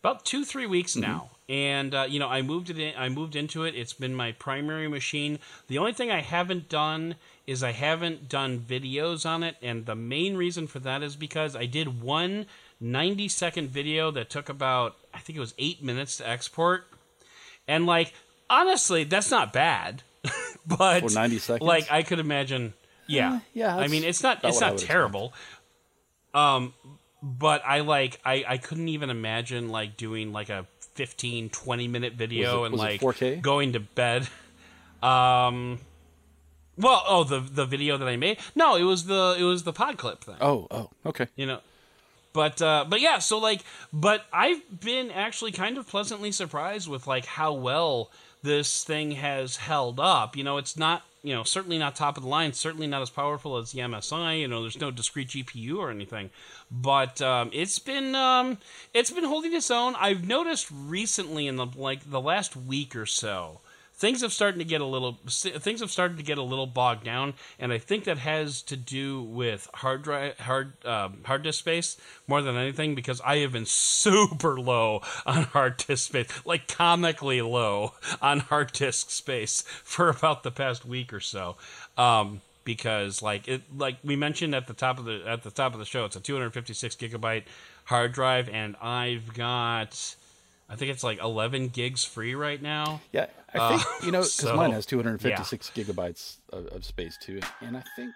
Speaker 1: about two three weeks now, and uh, you know I moved it. In, I moved into it. It's been my primary machine. The only thing I haven't done is I haven't done videos on it, and the main reason for that is because I did one 90 second video that took about I think it was eight minutes to export, and like honestly, that's not bad, but
Speaker 5: For 90 seconds?
Speaker 1: like I could imagine. Yeah,
Speaker 5: yeah,
Speaker 1: I mean, it's not it's not
Speaker 5: would expect.
Speaker 1: terrible. Um, but I like I I couldn't even imagine like doing like a 15 20 minute video
Speaker 5: it-
Speaker 1: and like
Speaker 5: 4K?
Speaker 1: going to bed. Um well, oh the the video that I made. No, it was the it was the pod clip thing
Speaker 5: Oh, oh, okay.
Speaker 1: you know but uh but yeah so like but i've been actually kind of pleasantly surprised with like how well this thing has held up. You know it's not you know certainly not top of the line certainly not as powerful as the msi you know there's no discrete gpu or anything. But um it's been um it's been holding its own. I've noticed recently in the like the last week or so things have started to get a little things have started to get a little bogged down and i think that has to do with hard drive hard um, hard disk space more than anything because i have been super low on hard disk space like comically low on hard disk space for about the past week or so. Um, because like it like we mentioned at the top of the at the top of the show it's a 256 gigabyte hard drive and i've got I think it's like 11 gigs free right now.
Speaker 5: Yeah, I think you know because
Speaker 1: Uh, so,
Speaker 5: mine has 256 gigabytes of, of space too, and I think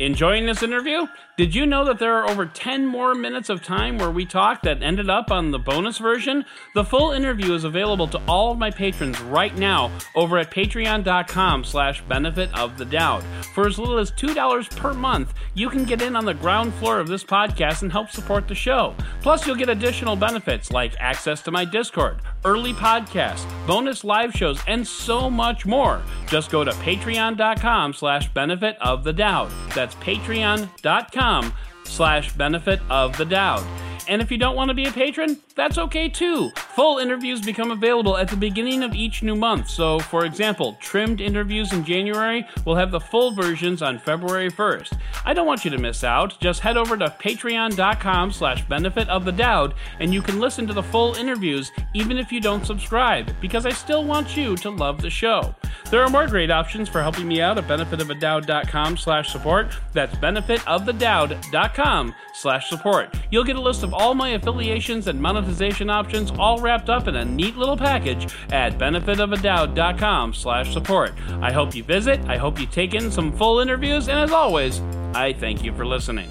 Speaker 1: Enjoying this interview? Did you know that there are over 10 more minutes of time where we talked that ended up on the bonus version? The full interview is available to all of my patrons right now over at patreon.com slash benefit of the doubt. For as little as $2 per month, you can get in on the ground floor of this podcast and help support the show. Plus, you'll get additional benefits like access to my Discord, early podcasts, bonus live shows, and so much more. Just go to patreon.com slash benefit of the doubt. That's patreon.com slash benefit of the doubt. And if you don't want to be a patron, that's okay too. Full interviews become available at the beginning of each new month. So, for example, trimmed interviews in January will have the full versions on February 1st. I don't want you to miss out. Just head over to patreon.com slash benefit of the doubt and you can listen to the full interviews even if you don't subscribe, because I still want you to love the show. There are more great options for helping me out at benefitofadoubt.com slash support. That's benefitofthedoubt.com slash support. You'll get a list of all my affiliations and monetization options all wrapped up in a neat little package at benefitofadoubt.com slash support. I hope you visit, I hope you take in some full interviews, and as always, I thank you for listening.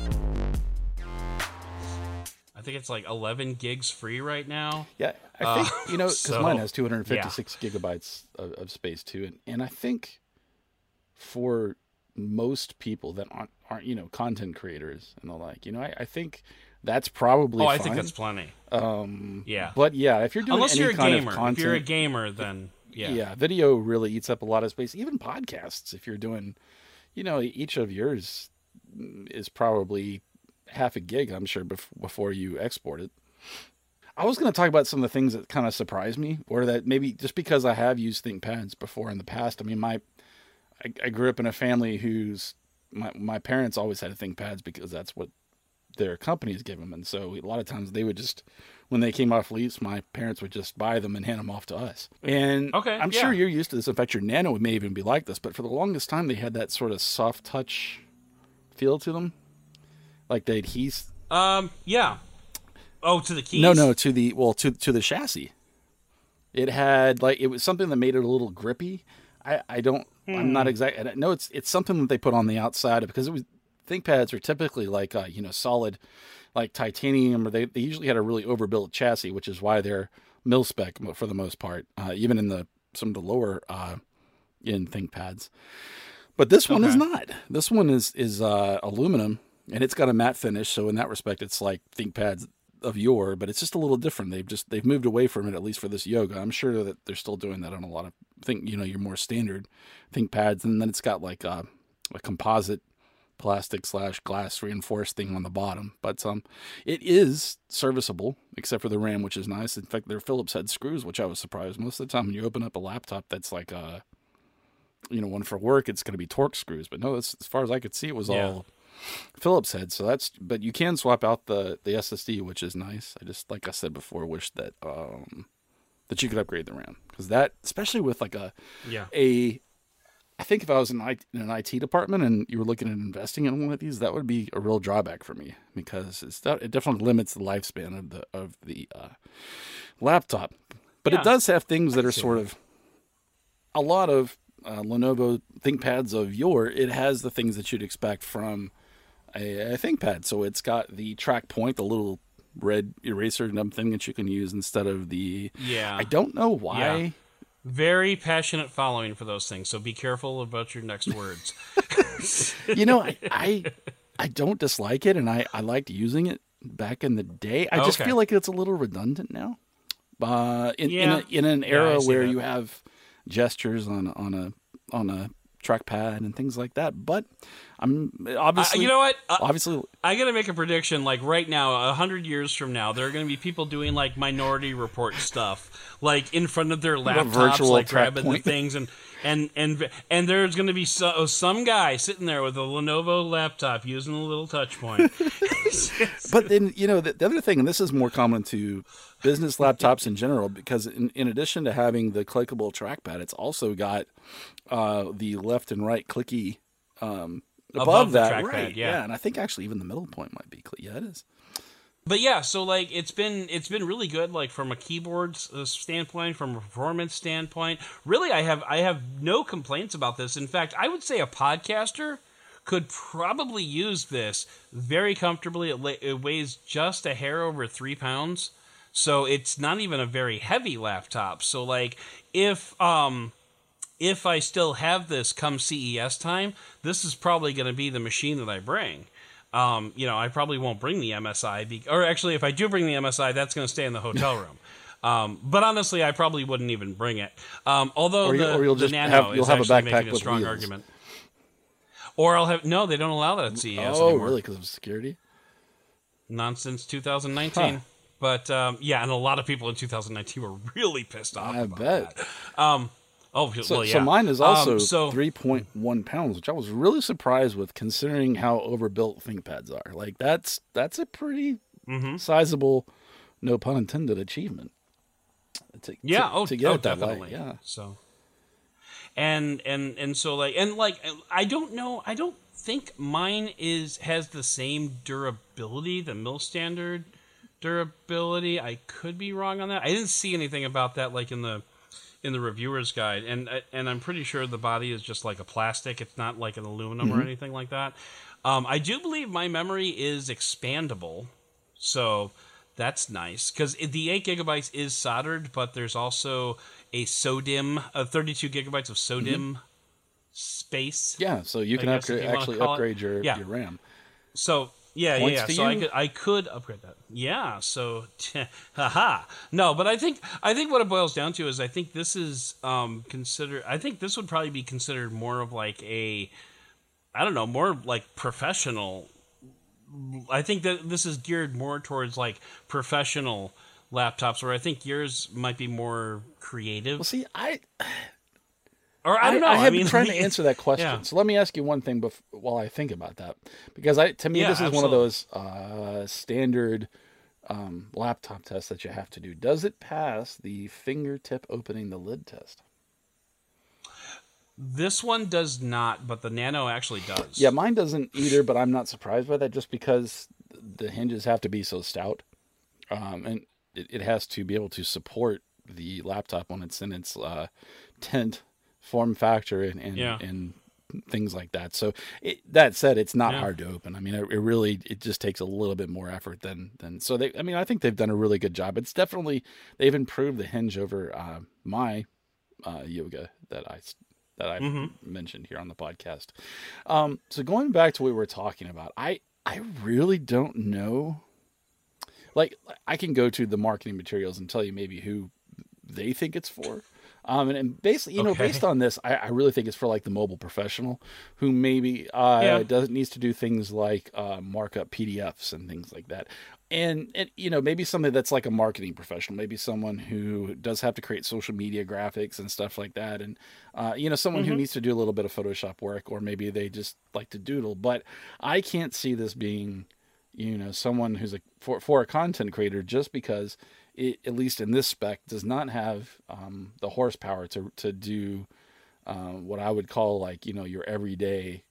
Speaker 1: I think it's like 11 gigs free right now.
Speaker 5: yeah, I think uh, you know because
Speaker 1: so,
Speaker 5: mine has 256 gigabytes of, of space too, and and I think for most people that aren't aren't you know content creators and the like, you know, I, I think that's probably
Speaker 1: Oh, I think that's plenty.
Speaker 5: um,
Speaker 1: Yeah.
Speaker 5: but yeah, if you're doing
Speaker 1: Unless
Speaker 5: any
Speaker 1: you're a
Speaker 5: kind
Speaker 1: gamer.
Speaker 5: content,
Speaker 1: If you're a gamer, then yeah.
Speaker 5: yeah. video really eats up a lot of space. Even podcasts, if you're doing, you know, each of yours is probably half a gig, I'm sure, bef- before you export it. I was going to talk about some of the things that kind of surprised me, or that maybe just because I have used ThinkPads before in the past. I mean, my I, I grew up in a family whose my my parents always had ThinkPads because that's what their companies give them, and so a lot of times they would just when they came off lease, my parents would just buy them and hand them off to us. And
Speaker 1: Okay,
Speaker 5: I'm
Speaker 1: yeah.
Speaker 5: sure you're used to this. In fact, your Nano may even be like this, but for the longest time they had that sort of soft touch feel to them, like the adhes
Speaker 1: Um, yeah. Oh, to the keys?
Speaker 5: no, no, to the well, to to the chassis. It had like it was something that made it a little grippy. I I don't. I'm
Speaker 1: Hmm.
Speaker 5: not exactly. I know it's it's something that they put on the outside because it was ThinkPads are typically like uh, you know solid, like titanium, or they they usually had a really overbuilt chassis, which is why they're mil spec for the most part, uh, even in the some of the lower uh, in ThinkPads. But this one is not. This one is is uh, aluminum, and it's got a matte finish. So in that respect, it's like ThinkPads of yore, but it's just a little different. They've just they've moved away from it at least for this yoga. I'm sure that they're still doing that on a lot of think you know your more standard ThinkPads, and then it's got like a, a composite plastic slash glass reinforced thing on the bottom. But um, it is serviceable except for the RAM, which is nice. In fact, their Phillips head screws, which I was surprised. Most of the time, when you open up a laptop that's like a you know one for work, it's going to be Torx screws. But no, as far as I could see, it was
Speaker 1: Yeah.
Speaker 5: all Phillips head. So that's but you can swap out the the SSD, which is nice. I just like I said before, wish that um that you could upgrade the RAM because that especially with like a
Speaker 1: Yeah.
Speaker 5: a I think if I was in, I, in an IT department and you were looking at investing in one of these, that would be a real drawback for me because it's that, it definitely limits the lifespan of the of the uh, laptop. But
Speaker 1: Yeah.
Speaker 5: it does have things that are sort of a lot of uh, Lenovo ThinkPads of yore. It has the things that you'd expect from a, a ThinkPad. So it's got the track point, the little red eraser nub thing that you can use instead of the.
Speaker 1: Yeah.
Speaker 5: I don't know why.
Speaker 1: Yeah. Very passionate following for those things, so be careful about your next words.
Speaker 5: you know, I, I I don't dislike it, and I I liked using it back in the day. I just
Speaker 1: Okay.
Speaker 5: feel like it's a little redundant now. Uh, in
Speaker 1: Yeah.
Speaker 5: in, a, in an era
Speaker 1: see
Speaker 5: where
Speaker 1: that.
Speaker 5: you have gestures on on a on a trackpad and things like that, but I'm
Speaker 1: Uh,
Speaker 5: obviously
Speaker 1: you know what? Uh,
Speaker 5: obviously
Speaker 1: I gotta make a prediction. Like right now, a hundred years from now, there are gonna be people doing like Minority Report stuff, like in front of their laptops, like grabbing the things, and and and and there's gonna be so, some guy sitting there with a Lenovo laptop using a little touch point.
Speaker 5: but then you know the, the other thing, and this is more common to business laptops in general, because in, in addition to having the clickable trackpad, it's also got uh, the left and right clicky um, above,
Speaker 1: Above
Speaker 5: that, right?
Speaker 1: yeah.
Speaker 5: and I think actually even the middle point might be click. Yeah, it is.
Speaker 1: But yeah, so like it's been it's been really good, like from a keyboard uh, standpoint, from a performance standpoint. Really, I have I have no complaints about this. In fact, I would say a podcaster could probably use this very comfortably. It, la- it weighs just a hair over three pounds, so it's not even a very heavy laptop. So like if um if I still have this come CES time, this is probably going to be the machine that I bring. Um, you know, I probably won't bring the MSI, be- or actually, if I do bring the MSI, that's going to stay in the hotel room. Um, but honestly, I probably wouldn't even bring it. Um, although
Speaker 5: Or you-
Speaker 1: the,
Speaker 5: or you'll
Speaker 1: the
Speaker 5: just
Speaker 1: Nano
Speaker 5: have- you'll
Speaker 1: is
Speaker 5: have a
Speaker 1: actually
Speaker 5: backpack
Speaker 1: making a strong
Speaker 5: wheels.
Speaker 1: argument. Or I'll have no, they don't allow that at CES
Speaker 5: oh,
Speaker 1: anymore.
Speaker 5: really? Because of security?
Speaker 1: Nonsense, 2019.
Speaker 5: Huh.
Speaker 1: But um, yeah, and a lot of people in 2019 were really pissed off.
Speaker 5: I bet.
Speaker 1: Um, oh,
Speaker 5: So,
Speaker 1: well, yeah.
Speaker 5: so mine is also
Speaker 1: Um, so
Speaker 5: 3.1 pounds, which I was really surprised with, considering how overbuilt ThinkPads are. Like that's that's a pretty
Speaker 1: Mm-hmm.
Speaker 5: sizable, no pun intended, achievement. To,
Speaker 1: yeah
Speaker 5: to,
Speaker 1: oh,
Speaker 5: to get
Speaker 1: oh,
Speaker 5: that
Speaker 1: definitely
Speaker 5: light, yeah.
Speaker 1: so and and and so like and like i don't know i don't think mine is has the same durability the mill standard durability i could be wrong on that i didn't see anything about that like in the in the reviewer's guide and and i'm pretty sure the body is just like a plastic it's not like an aluminum or anything like that um, i do believe my memory is expandable so that's nice because the eight gigabytes is soldered, but there's also a SODIMM, uh, 32 gigabytes of SODIMM space.
Speaker 5: Yeah, so you can upgrade,
Speaker 1: you
Speaker 5: actually
Speaker 1: it-
Speaker 5: upgrade your,
Speaker 1: Yeah.
Speaker 5: your RAM.
Speaker 1: So yeah, yeah,
Speaker 5: Points
Speaker 1: yeah.
Speaker 5: to
Speaker 1: So I could I could upgrade that. Yeah. So haha. No, but I think I think what it boils down to is I think this is um considered. I think this would probably be considered more of like a I don't know, more like professional. I think that this is geared more towards like professional laptops, where I think yours might be more creative.
Speaker 5: Well, see, I
Speaker 1: Or I don't know.
Speaker 5: I, have
Speaker 1: mean,
Speaker 5: been trying to answer that question.
Speaker 1: Yeah.
Speaker 5: So let me ask you one thing bef- while I think about that, because I to me
Speaker 1: Yeah,
Speaker 5: this is one of those uh, standard um, laptop tests that you have to do. Does it pass the fingertip opening the lid test?
Speaker 1: This one does not, but the Nano actually does.
Speaker 5: Yeah, mine doesn't either, but I'm not surprised by that just because the hinges have to be so stout. Um, and it, it has to be able to support the laptop when it's in its uh, tent form factor and, and,
Speaker 1: Yeah.
Speaker 5: and things like that. So it, that said, it's not
Speaker 1: Yeah.
Speaker 5: hard to open. I mean, it, it really, it just takes a little bit more effort than, than, so they, I mean, I think they've done a really good job. It's definitely, they've improved the hinge over uh, my uh, yoga that I, that I
Speaker 1: Mm-hmm.
Speaker 5: mentioned here on the podcast. Um, so going back to what we were talking about, I I really don't know. Like I can go to the marketing materials and tell you maybe who they think it's for. Um, and, and basically, you know, based on this, I, I really think it's for like the mobile professional who maybe uh,
Speaker 1: Yeah.
Speaker 5: does needs to do things like uh, mark up PDFs and things like that. and, and you know maybe something that's like a marketing professional maybe someone who does have to create social media graphics and stuff like that and uh, you know someone who needs to do a little bit of photoshop work or maybe they just like to doodle but i can't see this being you know someone who's a for, for a content creator just because it, at least in this spec does not have um, the horsepower to to do um, what i would call like you know your everyday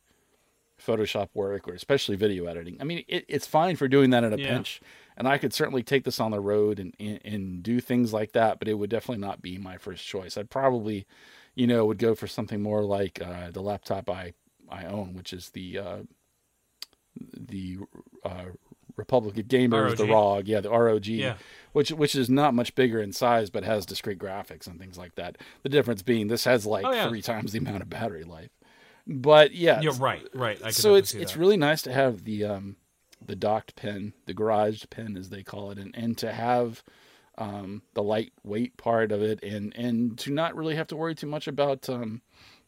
Speaker 5: Photoshop work or especially video editing. I mean, it, it's fine for doing that in a
Speaker 1: Yeah.
Speaker 5: pinch, and I could certainly take this on the road and, and and do things like that. But it would definitely not be my first choice. I'd probably, you know, would go for something more like uh, the laptop I I own, which is the uh, the uh, Republic of Gamers, the
Speaker 1: ROG.
Speaker 5: ROG, yeah, the ROG,
Speaker 1: Yeah.
Speaker 5: Which which is not much bigger in size, but has discrete graphics and things like that. The difference being this has like
Speaker 1: Oh, yeah.
Speaker 5: three times the amount of battery life. But yeah,
Speaker 1: You're right, right. I
Speaker 5: so it's it's really nice to have the um the docked pen, the garage pen as they call it, and and to have um the lightweight part of it, and and to not really have to worry too much about um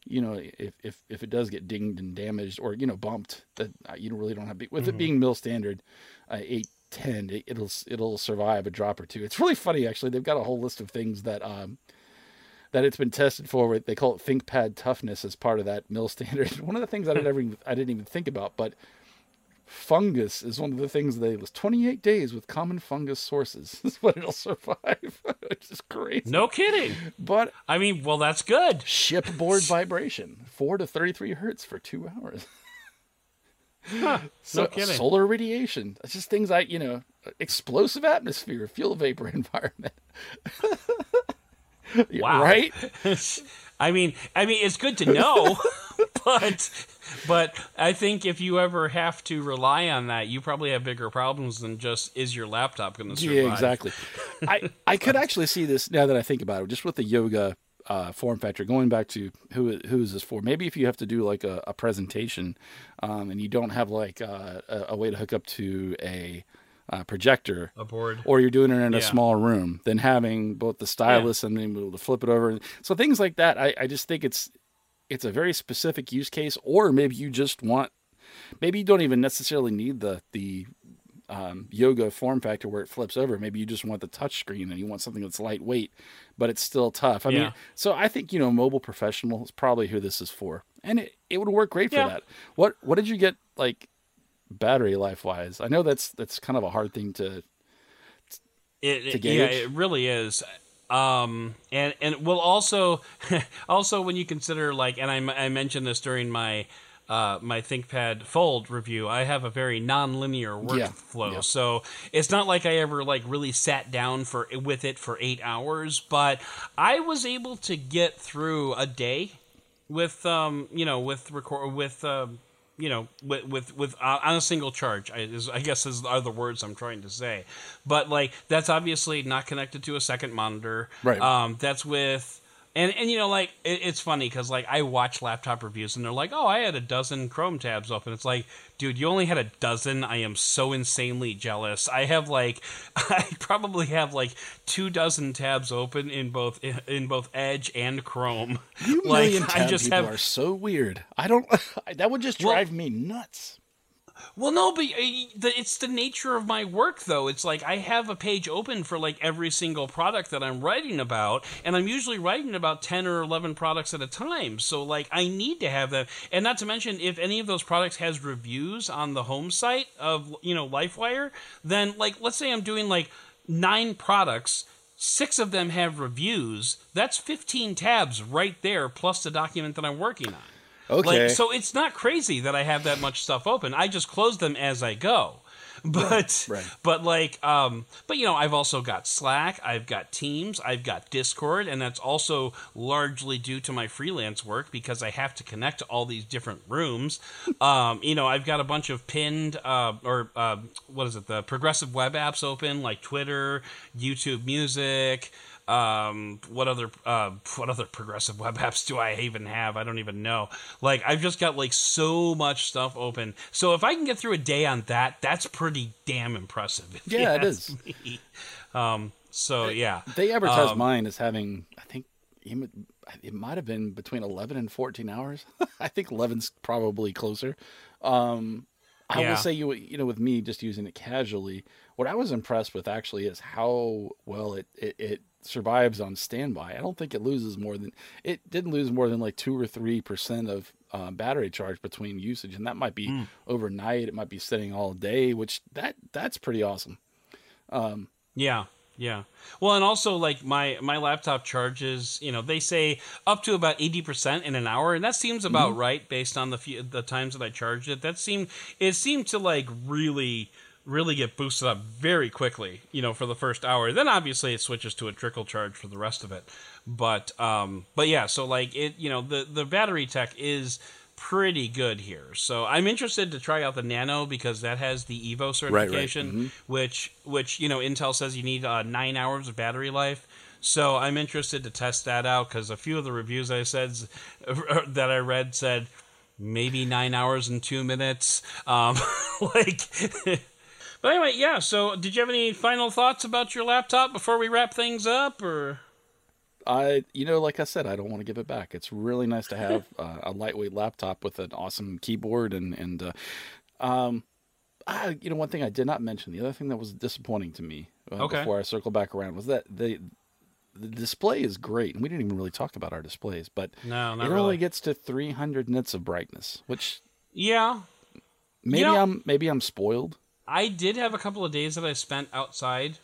Speaker 5: you know if if if it does get dinged and damaged or you know bumped that uh, you really don't have with
Speaker 1: Mm-hmm.
Speaker 5: it being mill standard uh, eight ten it, it'll it'll survive a drop or two. It's really funny actually. They've got a whole list of things that um that it's been tested for. They call it ThinkPad toughness as part of that mill standard. One of the things I didn't ever even, I didn't even think about, but fungus is one of the things they was 28 days with common fungus sources is what it'll survive, which is crazy.
Speaker 1: No kidding.
Speaker 5: But
Speaker 1: I mean, well, that's good.
Speaker 5: shipboard vibration, four to 33 hertz for two hours. so,
Speaker 1: no kidding.
Speaker 5: solar radiation. It's just things like, you know, explosive atmosphere, fuel vapor environment.
Speaker 1: Wow.
Speaker 5: Right?
Speaker 1: I mean, I mean, it's good to know, but but I think if you ever have to rely on that, you probably have bigger problems than just is your laptop going to survive?
Speaker 5: Yeah, exactly. I I could actually see this now that I think about it, just with the yoga uh, form factor. Going back to who who is this for? Maybe if you have to do like a, a presentation, um, and you don't have like uh, a, a way to hook up to a uh, projector,
Speaker 1: A board.
Speaker 5: or you're doing it in a
Speaker 1: Yeah.
Speaker 5: small room, then having both the stylus and being able to flip it over. So things like that, I, I just think it's it's a very specific use case, or maybe you just want, maybe you don't even necessarily need the the um, yoga form factor where it flips over. Maybe you just want the touch screen and you want something that's lightweight, but it's still tough. I
Speaker 1: Yeah.
Speaker 5: mean, so I think you know, mobile professional is probably who this is for, and it, it would work great for that. What what did you get like battery life wise? I know that's that's kind of a hard thing to
Speaker 1: It,
Speaker 5: to
Speaker 1: it- yeah, it really is. Um, and and well, also, also when you consider like, and I, I mentioned this during my uh, my ThinkPad Fold review, I have a very non-linear
Speaker 5: Yeah,
Speaker 1: workflow,
Speaker 5: yeah.
Speaker 1: so it's not like I ever like really sat down for with it for eight hours, but I was able to get through a day with um you know with record with um you know with with with uh, on a single charge I, is, I guess is are the words I'm trying to say but like that's obviously not connected to a second monitor
Speaker 5: Right.
Speaker 1: um that's with and and you know like it, it's funny because like I watch laptop reviews and they're like oh I had a dozen Chrome tabs open it's like dude you only had a dozen I am so insanely jealous I have like I probably have like two dozen tabs open in both in both Edge and Chrome
Speaker 5: You
Speaker 1: like
Speaker 5: million
Speaker 1: I
Speaker 5: tab
Speaker 1: just
Speaker 5: people
Speaker 1: have
Speaker 5: are so weird. I don't. that would just
Speaker 1: Well-
Speaker 5: drive me nuts.
Speaker 1: Well, no, but uh, it's the nature of my work, though. It's like I have a page open for like every single product that I'm writing about, and I'm usually writing about ten or eleven products at a time. So, like, I need to have them. and not to mention, if any of those products has reviews on the home site of you know LifeWire, then like, let's say I'm doing like nine products. Six of them have reviews. That's 15 tabs right there, plus the document that I'm working on.
Speaker 5: Okay.
Speaker 1: Like, so it's not crazy that I have that much stuff open. I just close them as I go. But
Speaker 5: right.
Speaker 1: but like um but you know I've also got Slack, I've got Teams, I've got Discord and that's also largely due to my freelance work because I have to connect to all these different rooms. um you know I've got a bunch of pinned uh or uh, what is it the progressive web apps open like Twitter, YouTube Music, um what other uh what other progressive web apps do i even have i don't even know like i've just got like so much stuff open so if i can get through a day on that that's pretty damn impressive
Speaker 5: Yeah, it is.
Speaker 1: um so yeah
Speaker 5: They advertise
Speaker 1: Um,
Speaker 5: mine as having, I think, it it might have been between 11 and 14 hours. I think 11's probably closer. Um, I
Speaker 1: Yeah.
Speaker 5: will say you you know with me just using it casually, what I was impressed with actually is how well it it, it survives on standby. I don't think it loses more than it didn't lose more than like two or three percent of uh, battery charge between usage, and that might be
Speaker 1: Hmm.
Speaker 5: overnight. It might be sitting all day, which that that's pretty awesome.
Speaker 1: Yeah, yeah. Well, and also like my my laptop charges, you know, they say up to about eighty percent in an hour, and that seems about
Speaker 5: Mm-hmm.
Speaker 1: right based on the few, the times that I charged it. That seemed it seemed to like really really get boosted up very quickly, you know, for the first hour. Then obviously it switches to a trickle charge for the rest of it. But um but yeah, so like it, you know, the the battery tech is pretty good here. So I'm interested to try out the Nano because that has the Evo
Speaker 5: right.
Speaker 1: certification, which which you know Intel says you need uh, nine hours of battery life. So I'm interested to test that out because a few of the reviews I said that I read said maybe nine hours and two minutes. Um, like, but anyway, yeah. So did you have any final thoughts about your laptop before we wrap things up, or?
Speaker 5: I, you know, like I said, I don't want to give it back. It's really nice to have uh, a lightweight laptop with an awesome keyboard and and uh, um, I, you know, one thing I did not mention, the other thing that was disappointing to me uh,
Speaker 1: Okay.
Speaker 5: before I circle back around was that the the display is great, and we didn't even really talk about our displays, but
Speaker 1: No,
Speaker 5: it
Speaker 1: really.
Speaker 5: only gets to 300 nits of brightness, which
Speaker 1: Yeah,
Speaker 5: maybe
Speaker 1: know-
Speaker 5: I'm maybe I'm spoiled.
Speaker 1: I did have a couple of days that I spent outside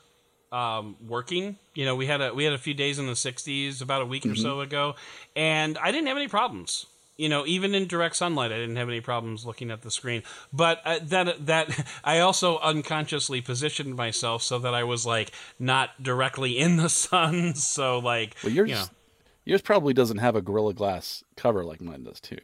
Speaker 1: um, working. You know, we had a we had a few days in the 60s about a week or so ago, and I didn't have any problems. You know, even in direct sunlight, I didn't have any problems looking at the screen. But uh, that that I also unconsciously positioned myself so that I was like not directly in the sun. So like,
Speaker 5: Well, yours
Speaker 1: you know,
Speaker 5: yours probably doesn't have a Gorilla Glass cover like mine does too.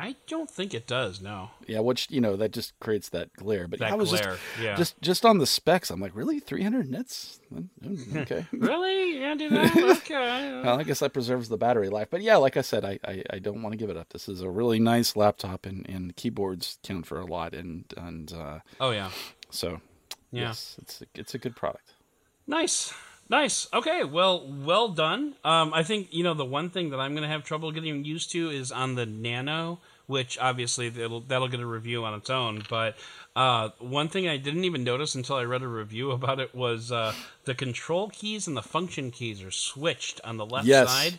Speaker 1: I don't think it does. No.
Speaker 5: Yeah, which you know that just creates that glare. But
Speaker 1: That
Speaker 5: I was
Speaker 1: glare,
Speaker 5: just,
Speaker 1: yeah.
Speaker 5: just just on the specs, I'm like, really, 300 nits? Okay.
Speaker 1: Really? Yeah, I? Okay.
Speaker 5: well, I guess that preserves the battery life. But yeah, like I said, I, I, I don't want to give it up. This is a really nice laptop, and, and keyboards count for a lot. And and uh,
Speaker 1: oh yeah.
Speaker 5: so,
Speaker 1: Yeah.
Speaker 5: yes, it's a, it's a good product.
Speaker 1: Nice. Nice. Okay. Well, well done. Um, I think you know the one thing that I'm going to have trouble getting used to is on the Nano, which obviously that'll that'll get a review on its own. But uh, one thing I didn't even notice until I read a review about it was uh, the control keys and the function keys are switched on the left
Speaker 5: Yes.
Speaker 1: side.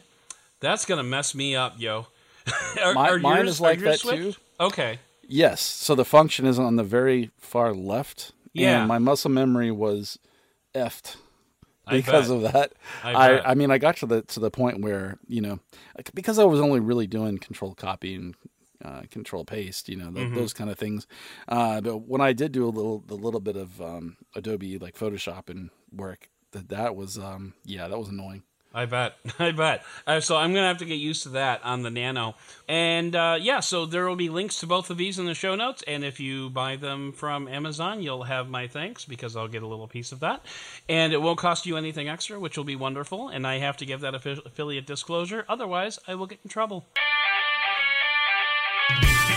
Speaker 1: That's going to mess me up, yo. are,
Speaker 5: Mi-
Speaker 1: are
Speaker 5: mine
Speaker 1: yours-
Speaker 5: is like that, too.
Speaker 1: Okay.
Speaker 5: Yes. So the function is on the very far left.
Speaker 1: Yeah.
Speaker 5: And my muscle memory was effed. Because of that.
Speaker 1: I
Speaker 5: I. I, mean, I got to the to the point where you know, because I was only really doing control copy and uh, control paste, you know, th-
Speaker 1: Mm-hmm.
Speaker 5: those kind of things. Uh, but when I did do a little the little bit of um, Adobe like Photoshop and work, that that was um, yeah, that was annoying.
Speaker 1: I bet. I bet. Uh, so I'm going to have to get used to that on the Nano. And uh, yeah, so there will be links to both of these in the show notes. And if you buy them from Amazon, you'll have my thanks because I'll get a little piece of that. And it won't cost you anything extra, which will be wonderful. And I have to give that affi- affiliate disclosure. Otherwise, I will get in trouble. Bye.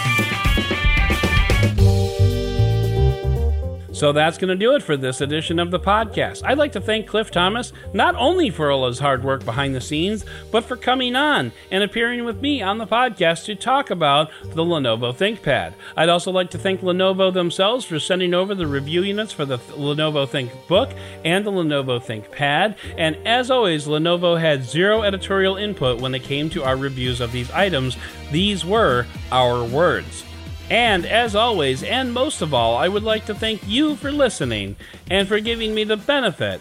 Speaker 1: So that's going to do it for this edition of the podcast. I'd like to thank Cliff Thomas not only for all his hard work behind the scenes, but for coming on and appearing with me on the podcast to talk about the Lenovo ThinkPad. I'd also like to thank Lenovo themselves for sending over the review units for the Lenovo ThinkBook and the Lenovo ThinkPad. And as always, Lenovo had zero editorial input when it came to our reviews of these items. These were our words. And as always, and most of all, I would like to thank you for listening and for giving me the benefit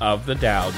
Speaker 1: of the doubt.